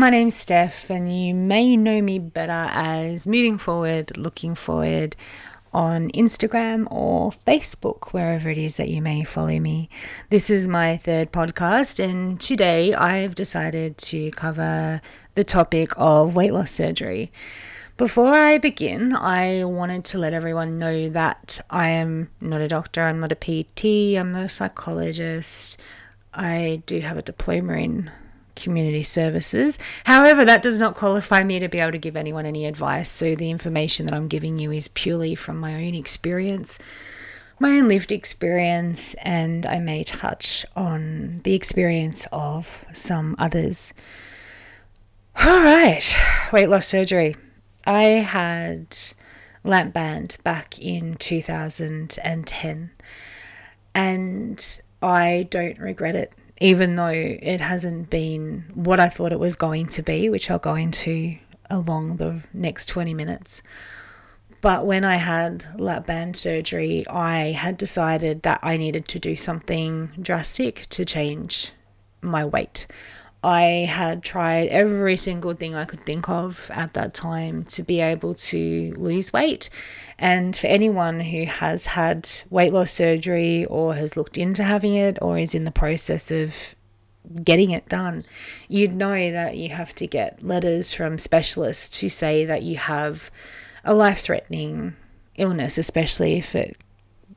my name's Steph, and you may know me better as Moving Forward, Looking Forward on Instagram or Facebook, wherever it is that you may follow me. This is my third podcast, and today I've decided to cover the topic of weight loss surgery. Before I begin, I wanted to let everyone know that I am not a doctor, I'm not a PT, I'm a psychologist. I do have a diploma in community services. However, that does not qualify me to be able to give anyone any advice. So the information that I'm giving you is purely from my own experience, my own lived experience, and I may touch on the experience of some others. All right, weight loss surgery. I had lap band back in 2010 and I don't regret it even though it hasn't been what I thought it was going to be, which I'll go into along the next 20 minutes. But when I had lap band surgery, I had decided that I needed to do something drastic to change my weight. I had tried every single thing I could think of at that time to be able to lose weight. And for anyone who has had weight loss surgery or has looked into having it or is in the process of getting it done, you'd know that you have to get letters from specialists to say that you have a life threatening illness, especially if it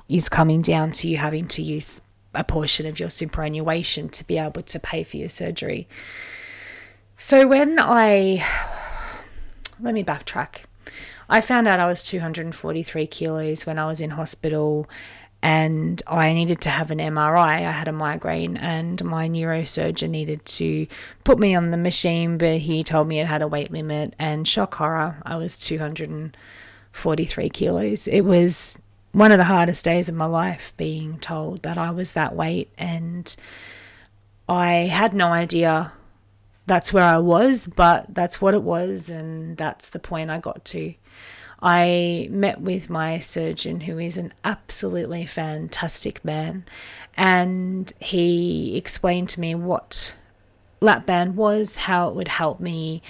is coming down to you having to use a portion of your superannuation to be able to pay for your surgery. So when I let me backtrack. I found out I was 243 kilos when I was in hospital and I needed to have an MRI. I had a migraine, and my neurosurgeon needed to put me on the machine, but he told me it had a weight limit. And shock horror, I was 243 kilos. It was one of the hardest days of my life being told that I was that weight and I had no idea that's where I was, but that's what it was and that's the point I got to. I met with my surgeon, who is an absolutely fantastic man, and he explained to me what lap band was, how it would help me,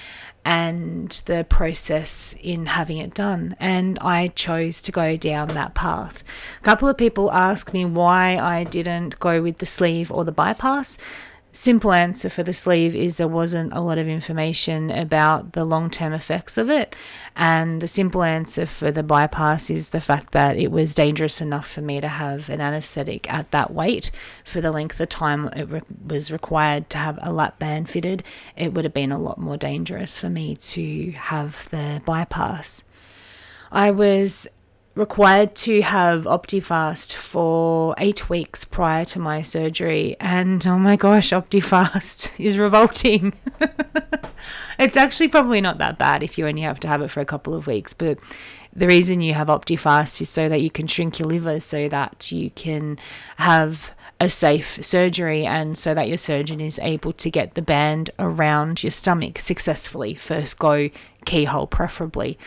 and the process in having it done. And I chose to go down that path. A couple of people asked me why I didn't go with the sleeve or the bypass. Simple answer for the sleeve is there wasn't a lot of information about the long term effects of it. And the simple answer for the bypass is the fact that it was dangerous enough for me to have an anesthetic at that weight for the length of time it re- was required to have a lap band fitted. It would have been a lot more dangerous for me to have the bypass. I was required to have Optifast for eight weeks prior to my surgery. And oh my gosh, Optifast is revolting. it's actually probably not that bad if you only have to have it for a couple of weeks. But the reason you have Optifast is so that you can shrink your liver so that you can have a safe surgery and so that your surgeon is able to get the band around your stomach successfully. First go, keyhole preferably.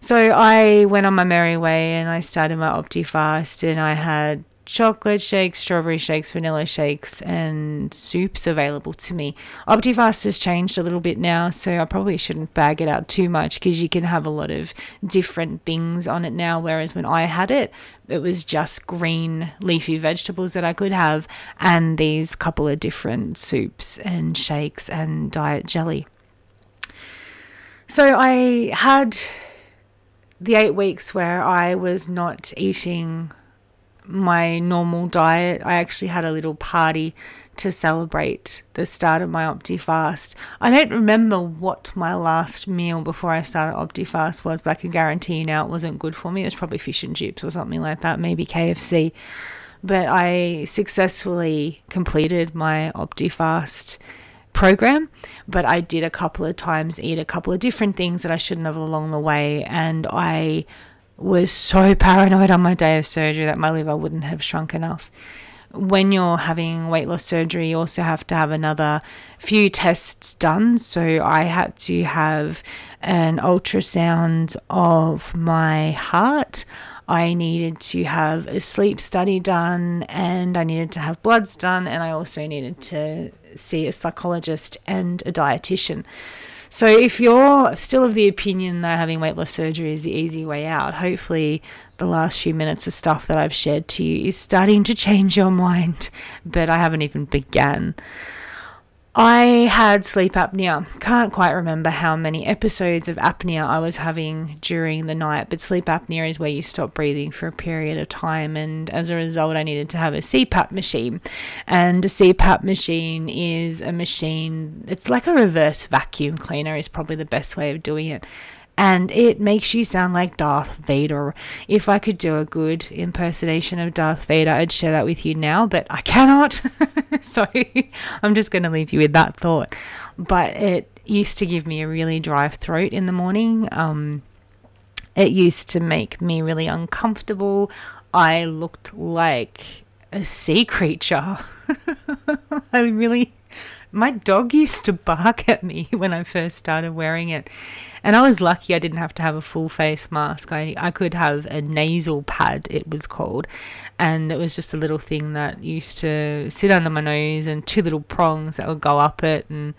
So I went on my merry way and I started my Optifast and I had chocolate shakes, strawberry shakes, vanilla shakes, and soups available to me. Optifast has changed a little bit now, so I probably shouldn't bag it out too much because you can have a lot of different things on it now. Whereas when I had it, it was just green leafy vegetables that I could have, and these couple of different soups and shakes and diet jelly. So I had the eight weeks where I was not eating my normal diet, I actually had a little party to celebrate the start of my Optifast. I don't remember what my last meal before I started Optifast was, but I can guarantee you now it wasn't good for me. It was probably fish and chips or something like that, maybe KFC. But I successfully completed my Optifast program, but I did a couple of times eat a couple of different things that I shouldn't have along the way, and I was so paranoid on my day of surgery that my liver wouldn't have shrunk enough. When you're having weight loss surgery, you also have to have another few tests done. So I had to have an ultrasound of my heart. I needed to have a sleep study done and I needed to have bloods done and I also needed to see a psychologist and a dietitian. So if you're still of the opinion that having weight loss surgery is the easy way out, hopefully the last few minutes of stuff that I've shared to you is starting to change your mind, but I haven't even begun. I had sleep apnea. Can't quite remember how many episodes of apnea I was having during the night, but sleep apnea is where you stop breathing for a period of time. And as a result, I needed to have a CPAP machine. And a CPAP machine is a machine, it's like a reverse vacuum cleaner, is probably the best way of doing it and it makes you sound like Darth Vader. If I could do a good impersonation of Darth Vader, I'd share that with you now, but I cannot. so I'm just going to leave you with that thought. But it used to give me a really dry throat in the morning. Um, it used to make me really uncomfortable. I looked like a sea creature. I really my dog used to bark at me when I first started wearing it. And I was lucky I didn't have to have a full face mask. I, I could have a nasal pad, it was called. And it was just a little thing that used to sit under my nose and two little prongs that would go up it. And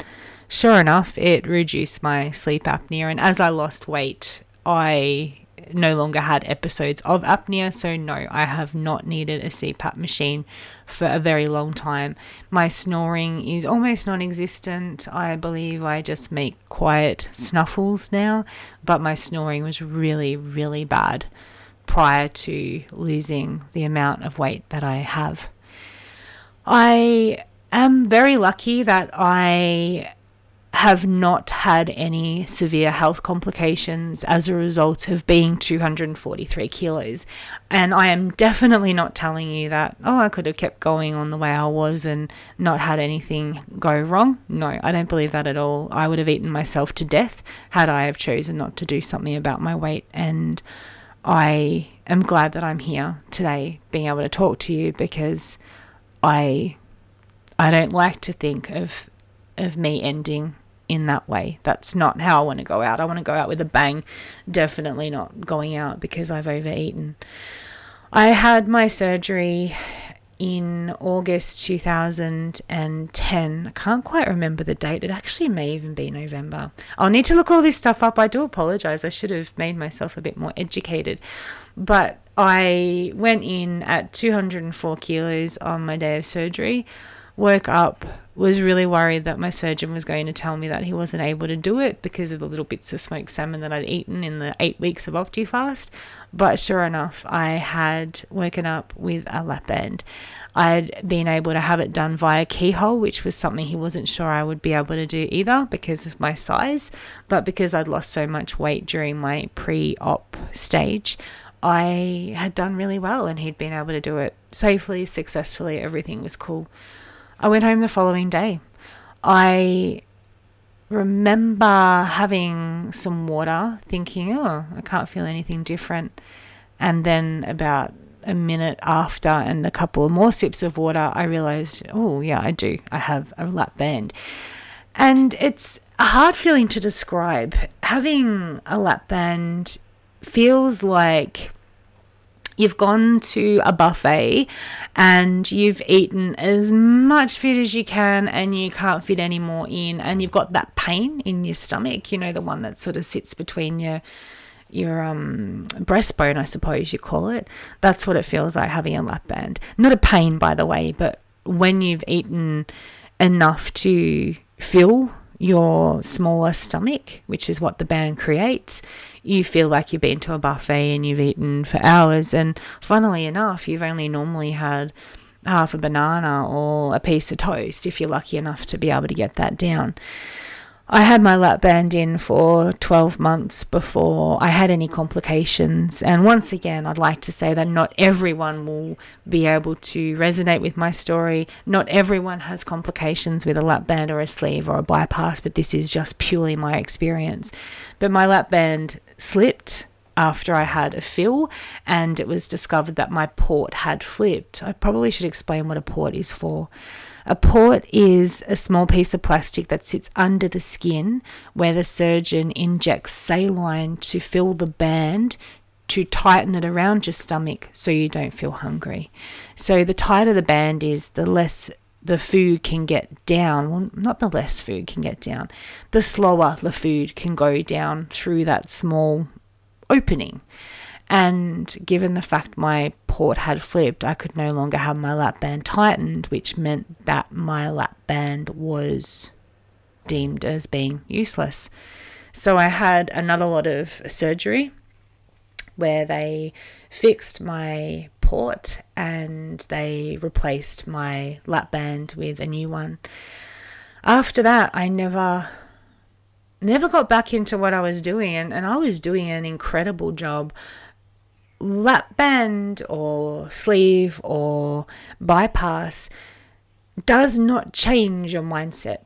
sure enough, it reduced my sleep apnea. And as I lost weight, I no longer had episodes of apnea. So, no, I have not needed a CPAP machine for a very long time. My snoring is almost non existent. I believe I just make quiet snuffles now, but my snoring was really, really bad prior to losing the amount of weight that I have. I am very lucky that I have not had any severe health complications as a result of being 243 kilos. And I am definitely not telling you that, oh, I could have kept going on the way I was and not had anything go wrong. No, I don't believe that at all. I would have eaten myself to death had I have chosen not to do something about my weight. And I am glad that I'm here today being able to talk to you because I I don't like to think of of me ending in that way. That's not how I want to go out. I want to go out with a bang. Definitely not going out because I've overeaten. I had my surgery in August 2010. I can't quite remember the date. It actually may even be November. I'll need to look all this stuff up. I do apologize. I should have made myself a bit more educated. But I went in at 204 kilos on my day of surgery woke up, was really worried that my surgeon was going to tell me that he wasn't able to do it because of the little bits of smoked salmon that I'd eaten in the eight weeks of Optifast. But sure enough, I had woken up with a lap band. I'd been able to have it done via keyhole, which was something he wasn't sure I would be able to do either because of my size. But because I'd lost so much weight during my pre op stage, I had done really well and he'd been able to do it safely, successfully. Everything was cool. I went home the following day. I remember having some water, thinking, oh, I can't feel anything different. And then about a minute after and a couple of more sips of water, I realized, oh, yeah, I do. I have a lap band. And it's a hard feeling to describe. Having a lap band feels like you've gone to a buffet and you've eaten as much food as you can and you can't fit any more in and you've got that pain in your stomach you know the one that sort of sits between your your um, breastbone i suppose you call it that's what it feels like having a lap band. Not a pain by the way but when you've eaten enough to fill your smaller stomach, which is what the band creates, you feel like you've been to a buffet and you've eaten for hours. And funnily enough, you've only normally had half a banana or a piece of toast if you're lucky enough to be able to get that down. I had my lap band in for 12 months before I had any complications. And once again, I'd like to say that not everyone will be able to resonate with my story. Not everyone has complications with a lap band or a sleeve or a bypass, but this is just purely my experience. But my lap band slipped after I had a fill, and it was discovered that my port had flipped. I probably should explain what a port is for. A port is a small piece of plastic that sits under the skin where the surgeon injects saline to fill the band to tighten it around your stomach so you don't feel hungry. So the tighter the band is, the less the food can get down. Well, not the less food can get down, the slower the food can go down through that small opening. And given the fact my port had flipped, I could no longer have my lap band tightened, which meant that my lap band was deemed as being useless. So I had another lot of surgery where they fixed my port and they replaced my lap band with a new one. After that, I never never got back into what I was doing and, and I was doing an incredible job. Lap band or sleeve or bypass does not change your mindset.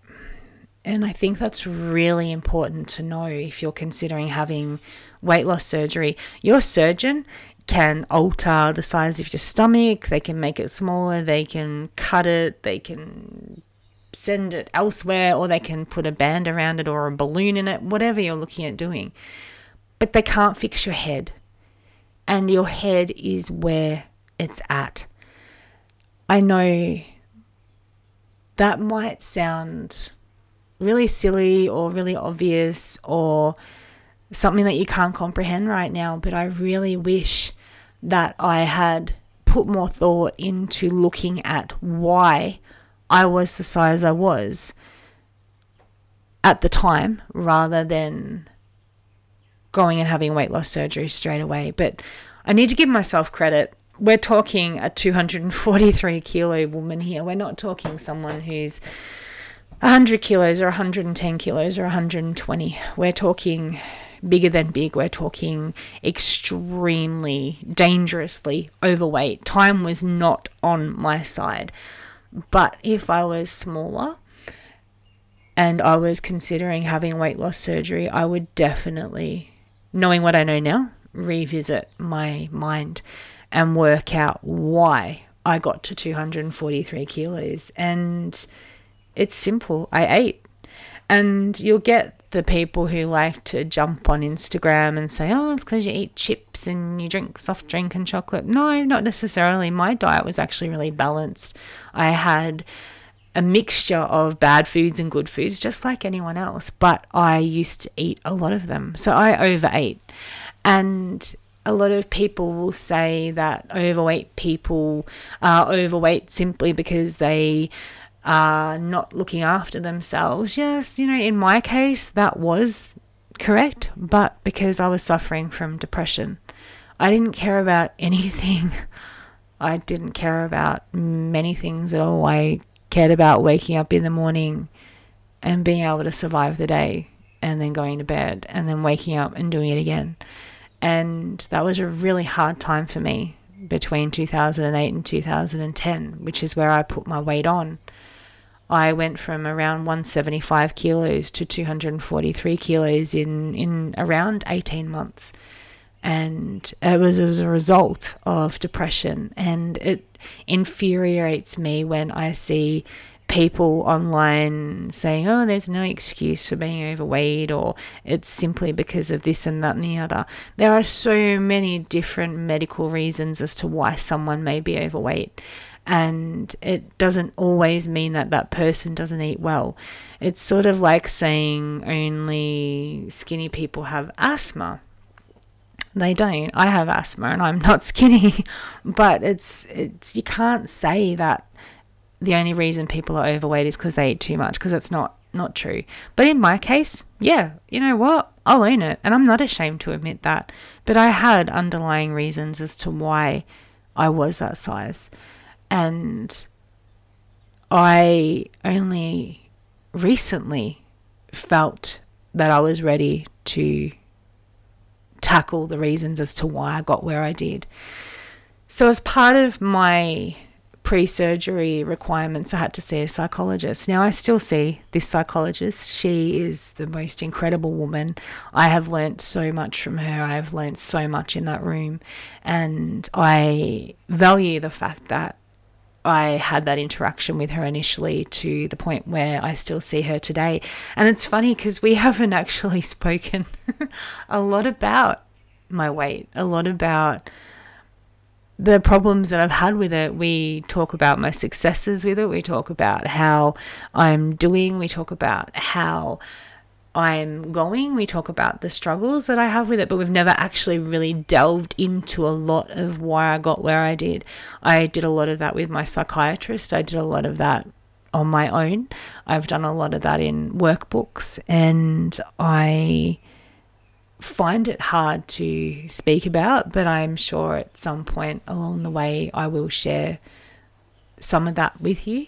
And I think that's really important to know if you're considering having weight loss surgery. Your surgeon can alter the size of your stomach, they can make it smaller, they can cut it, they can send it elsewhere, or they can put a band around it or a balloon in it, whatever you're looking at doing. But they can't fix your head. And your head is where it's at. I know that might sound really silly or really obvious or something that you can't comprehend right now, but I really wish that I had put more thought into looking at why I was the size I was at the time rather than going and having weight loss surgery straight away. But I need to give myself credit. We're talking a 243 kilo woman here. We're not talking someone who's 100 kilos or 110 kilos or 120. We're talking bigger than big. We're talking extremely dangerously overweight. Time was not on my side. But if I was smaller and I was considering having weight loss surgery, I would definitely, knowing what I know now, revisit my mind and work out why I got to 243 kilos. And it's simple. I ate. And you'll get the people who like to jump on Instagram and say, oh, it's because you eat chips and you drink soft drink and chocolate. No, not necessarily. My diet was actually really balanced. I had a mixture of bad foods and good foods, just like anyone else, but I used to eat a lot of them. So I overate. And a lot of people will say that overweight people are overweight simply because they are not looking after themselves. Yes, you know, in my case, that was correct, but because I was suffering from depression, I didn't care about anything. I didn't care about many things at all. I cared about waking up in the morning and being able to survive the day and then going to bed and then waking up and doing it again. And that was a really hard time for me between 2008 and 2010, which is where I put my weight on. I went from around 175 kilos to 243 kilos in, in around 18 months. And it was as a result of depression. And it infuriates me when I see people online saying, oh, there's no excuse for being overweight, or it's simply because of this and that and the other. There are so many different medical reasons as to why someone may be overweight and it doesn't always mean that that person doesn't eat well. It's sort of like saying only skinny people have asthma. They don't. I have asthma and I'm not skinny, but it's it's you can't say that the only reason people are overweight is because they eat too much because it's not not true. But in my case, yeah, you know what? I'll own it and I'm not ashamed to admit that. But I had underlying reasons as to why I was that size. And I only recently felt that I was ready to tackle the reasons as to why I got where I did. So, as part of my pre surgery requirements, I had to see a psychologist. Now, I still see this psychologist. She is the most incredible woman. I have learnt so much from her. I have learnt so much in that room. And I value the fact that I had that interaction with her initially to the point where I still see her today. And it's funny because we haven't actually spoken a lot about my weight, a lot about the problems that I've had with it. We talk about my successes with it. We talk about how I'm doing. We talk about how I'm going. We talk about the struggles that I have with it, but we've never actually really delved into a lot of why I got where I did. I did a lot of that with my psychiatrist. I did a lot of that on my own. I've done a lot of that in workbooks, and I find it hard to speak about, but I'm sure at some point along the way I will share some of that with you.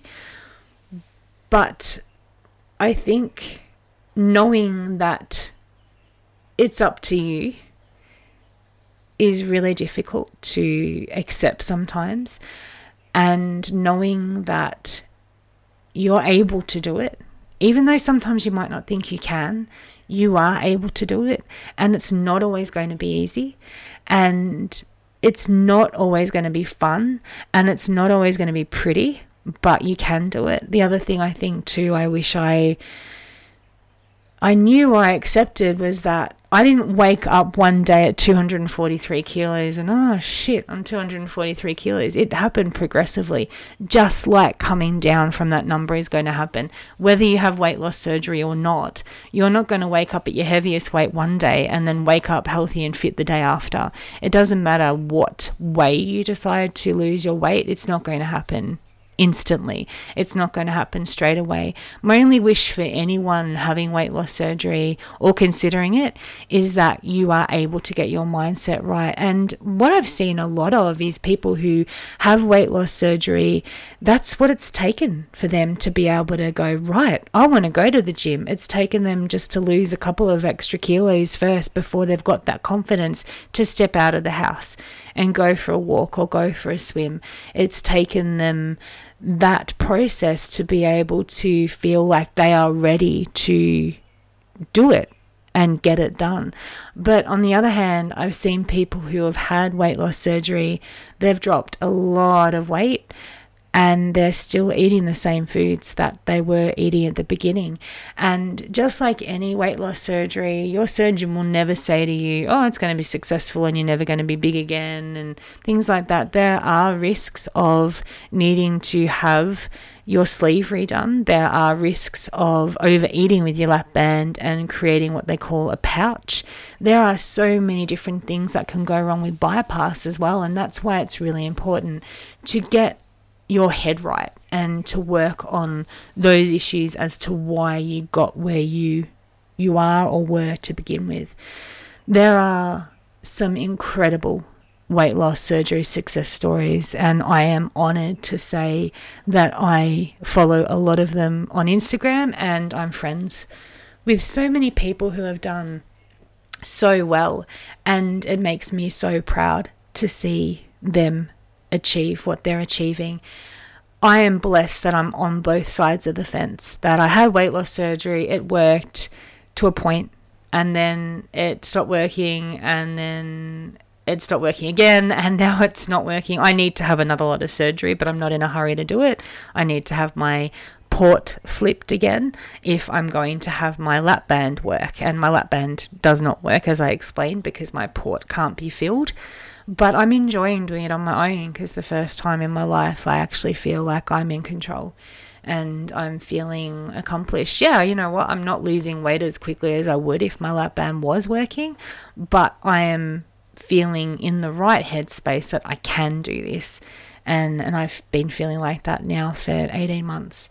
But I think knowing that it's up to you is really difficult to accept sometimes. And knowing that you're able to do it, even though sometimes you might not think you can, you are able to do it. And it's not always going to be easy. And it's not always going to be fun. And it's not always going to be pretty, but you can do it. The other thing I think, too, I wish I. I knew I accepted was that I didn't wake up one day at 243 kilos and oh shit, I'm 243 kilos. It happened progressively, just like coming down from that number is going to happen. Whether you have weight loss surgery or not, you're not going to wake up at your heaviest weight one day and then wake up healthy and fit the day after. It doesn't matter what way you decide to lose your weight, it's not going to happen instantly. It's not going to happen straight away. My only wish for anyone having weight loss surgery or considering it is that you are able to get your mindset right. And what I've seen a lot of is people who have weight loss surgery, that's what it's taken for them to be able to go, right, I want to go to the gym. It's taken them just to lose a couple of extra kilos first before they've got that confidence to step out of the house and go for a walk or go for a swim. It's taken them that process to be able to feel like they are ready to do it and get it done. But on the other hand, I've seen people who have had weight loss surgery, they've dropped a lot of weight and they're still eating the same foods that they were eating at the beginning. And just like any weight loss surgery, your surgeon will never say to you, Oh, it's going to be successful and you're never going to be big again, and things like that. There are risks of needing to have your sleeve redone. There are risks of overeating with your lap band and creating what they call a pouch. There are so many different things that can go wrong with bypass as well, and that's why it's really important to get your head right and to work on those issues as to why you got where you you are or were to begin with. There are some incredible weight loss surgery success stories, and I am honored to say that I follow a lot of them on Instagram and I'm friends with so many people who have done so well, and it makes me so proud to see them achieve what they're achieving. I am blessed that I'm on both sides of the fence. That I had weight loss surgery, it worked to a point, and then it stopped working, and then it stopped working again, and now it's not working. I need to have another lot of surgery, but I'm not in a hurry to do it. I need to have my port flipped again if I'm going to have my lap band work, and my lap band does not work as I explained because my port can't be filled. But I'm enjoying doing it on my own because the first time in my life I actually feel like I'm in control and I'm feeling accomplished. Yeah, you know what? I'm not losing weight as quickly as I would if my lap band was working, but I am feeling in the right headspace that I can do this. And and I've been feeling like that now for 18 months.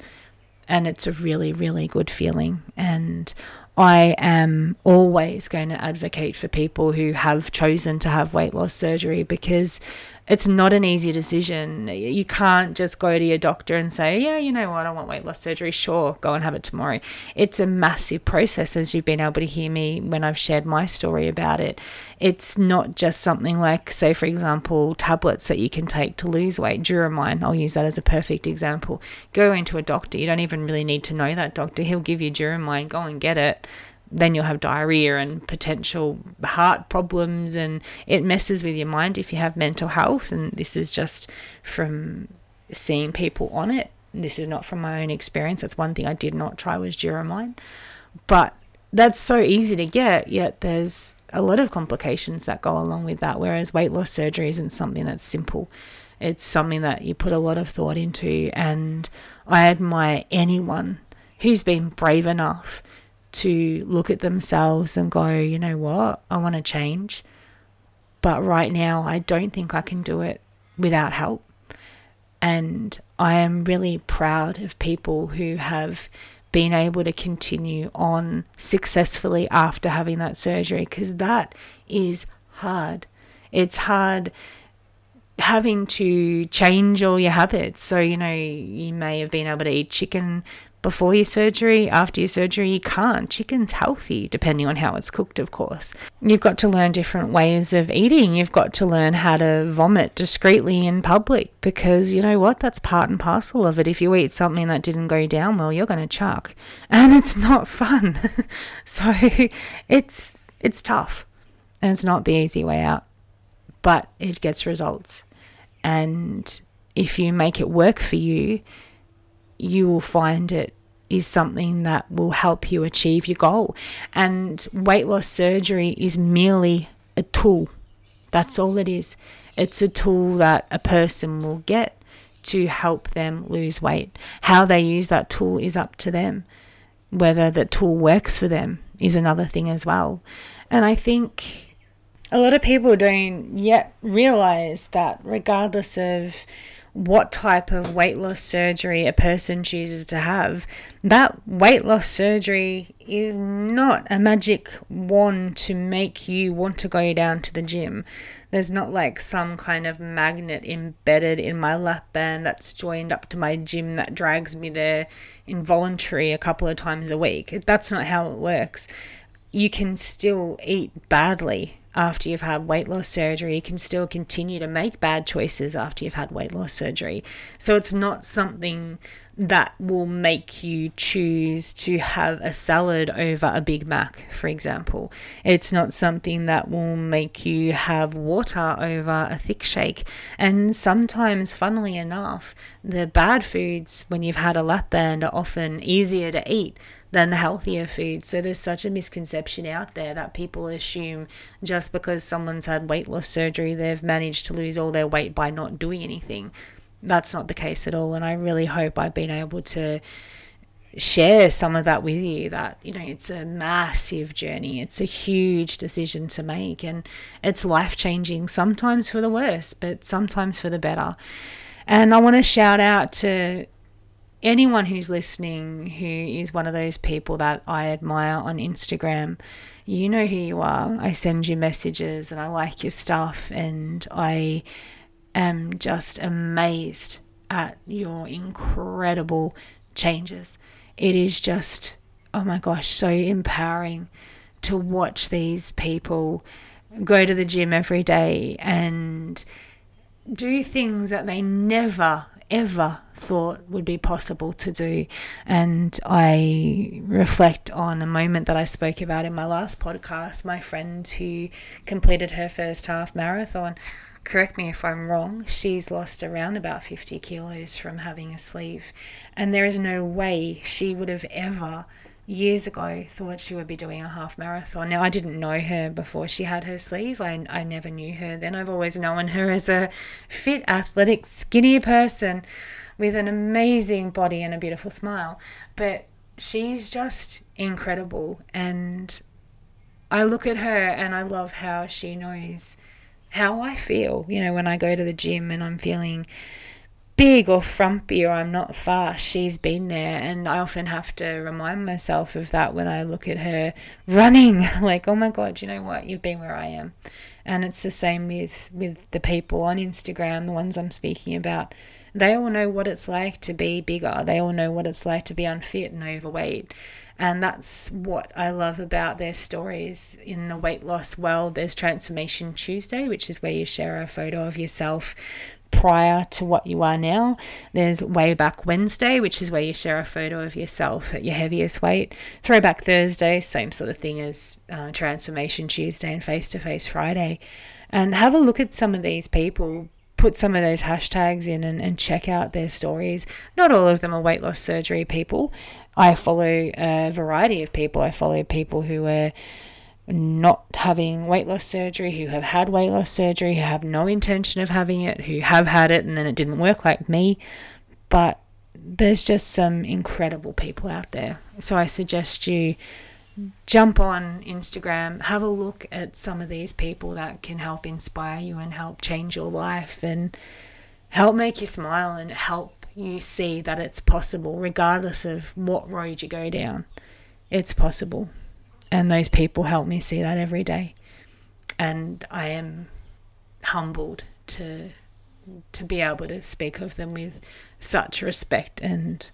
And it's a really really good feeling and I am always going to advocate for people who have chosen to have weight loss surgery because it's not an easy decision. You can't just go to your doctor and say, Yeah, you know what, I want weight loss surgery. Sure, go and have it tomorrow. It's a massive process, as you've been able to hear me when I've shared my story about it. It's not just something like, say, for example, tablets that you can take to lose weight. Duromine, I'll use that as a perfect example. Go into a doctor. You don't even really need to know that doctor. He'll give you Duromine, go and get it then you'll have diarrhea and potential heart problems and it messes with your mind if you have mental health and this is just from seeing people on it this is not from my own experience that's one thing i did not try was duromine but that's so easy to get, yet there's a lot of complications that go along with that. Whereas weight loss surgery isn't something that's simple, it's something that you put a lot of thought into. And I admire anyone who's been brave enough to look at themselves and go, you know what, I want to change. But right now, I don't think I can do it without help. And I am really proud of people who have been able to continue on successfully after having that surgery because that is hard. It's hard having to change all your habits. So, you know, you may have been able to eat chicken before your surgery, after your surgery, you can't. Chicken's healthy, depending on how it's cooked, of course. You've got to learn different ways of eating. You've got to learn how to vomit discreetly in public because you know what? That's part and parcel of it. If you eat something that didn't go down well, you're going to chuck, and it's not fun. so it's it's tough, and it's not the easy way out, but it gets results. And if you make it work for you, you will find it is something that will help you achieve your goal. And weight loss surgery is merely a tool. That's all it is. It's a tool that a person will get to help them lose weight. How they use that tool is up to them. Whether the tool works for them is another thing as well. And I think a lot of people don't yet realize that, regardless of what type of weight loss surgery a person chooses to have, that weight loss surgery is not a magic wand to make you want to go down to the gym. There's not like some kind of magnet embedded in my lap band that's joined up to my gym that drags me there involuntary a couple of times a week. That's not how it works. You can still eat badly after you've had weight loss surgery. You can still continue to make bad choices after you've had weight loss surgery. So it's not something that will make you choose to have a salad over a Big Mac, for example. It's not something that will make you have water over a thick shake. And sometimes, funnily enough, the bad foods, when you've had a lap band, are often easier to eat than the healthier foods. So there's such a misconception out there that people assume just because someone's had weight loss surgery, they've managed to lose all their weight by not doing anything that's not the case at all. And I really hope I've been able to share some of that with you that you know it's a massive journey it's a huge decision to make and it's life changing sometimes for the worse but sometimes for the better and i want to shout out to anyone who's listening who is one of those people that i admire on instagram you know who you are i send you messages and i like your stuff and i am just amazed at your incredible changes. It is just, oh my gosh, so empowering to watch these people go to the gym every day and do things that they never, ever thought would be possible to do. And I reflect on a moment that I spoke about in my last podcast, my friend who completed her first half marathon correct me if I'm wrong, she's lost around about 50 kilos from having a sleeve. And there is no way she would have ever, years ago, thought she would be doing a half marathon. Now, I didn't know her before she had her sleeve. I, I never knew her then. I've always known her as a fit, athletic, skinny person with an amazing body and a beautiful smile. But she's just incredible. And I look at her and I love how she knows how I feel, you know, when I go to the gym and I'm feeling big or frumpy or I'm not fast, she's been there. And I often have to remind myself of that when I look at her running. like, oh my God, you know what? You've been where I am. And it's the same with, with the people on Instagram, the ones I'm speaking about. They all know what it's like to be bigger. They all know what it's like to be unfit and overweight. And that's what I love about their stories. In the weight loss world, there's Transformation Tuesday, which is where you share a photo of yourself prior to what you are now. There's Way Back Wednesday, which is where you share a photo of yourself at your heaviest weight. Throwback Thursday, same sort of thing as uh, Transformation Tuesday and Face to Face Friday. And have a look at some of these people put some of those hashtags in and, and check out their stories. Not all of them are weight loss surgery people. I follow a variety of people. I follow people who are not having weight loss surgery, who have had weight loss surgery, who have no intention of having it, who have had it and then it didn't work like me. But there's just some incredible people out there. So I suggest you jump on Instagram, have a look at some of these people that can help inspire you and help change your life and help make you smile and help you see that it's possible, regardless of what road you go down. It's possible and those people help me see that every day and i am humbled to to be able to speak of them with such respect and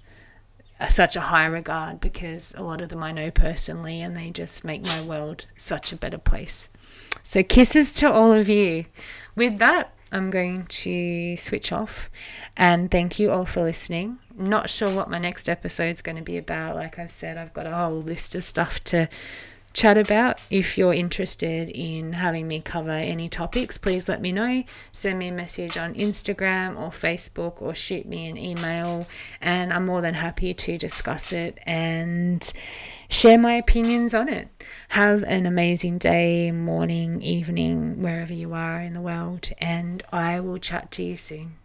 such a high regard because a lot of them I know personally and they just make my world such a better place. So, kisses to all of you. With that, I'm going to switch off and thank you all for listening. Not sure what my next episode is going to be about. Like I've said, I've got a whole list of stuff to chat about. If you're interested in having me cover any topics, please let me know. Send me a message on Instagram or Facebook or shoot me an email, and I'm more than happy to discuss it and share my opinions on it. Have an amazing day, morning, evening, wherever you are in the world, and I will chat to you soon.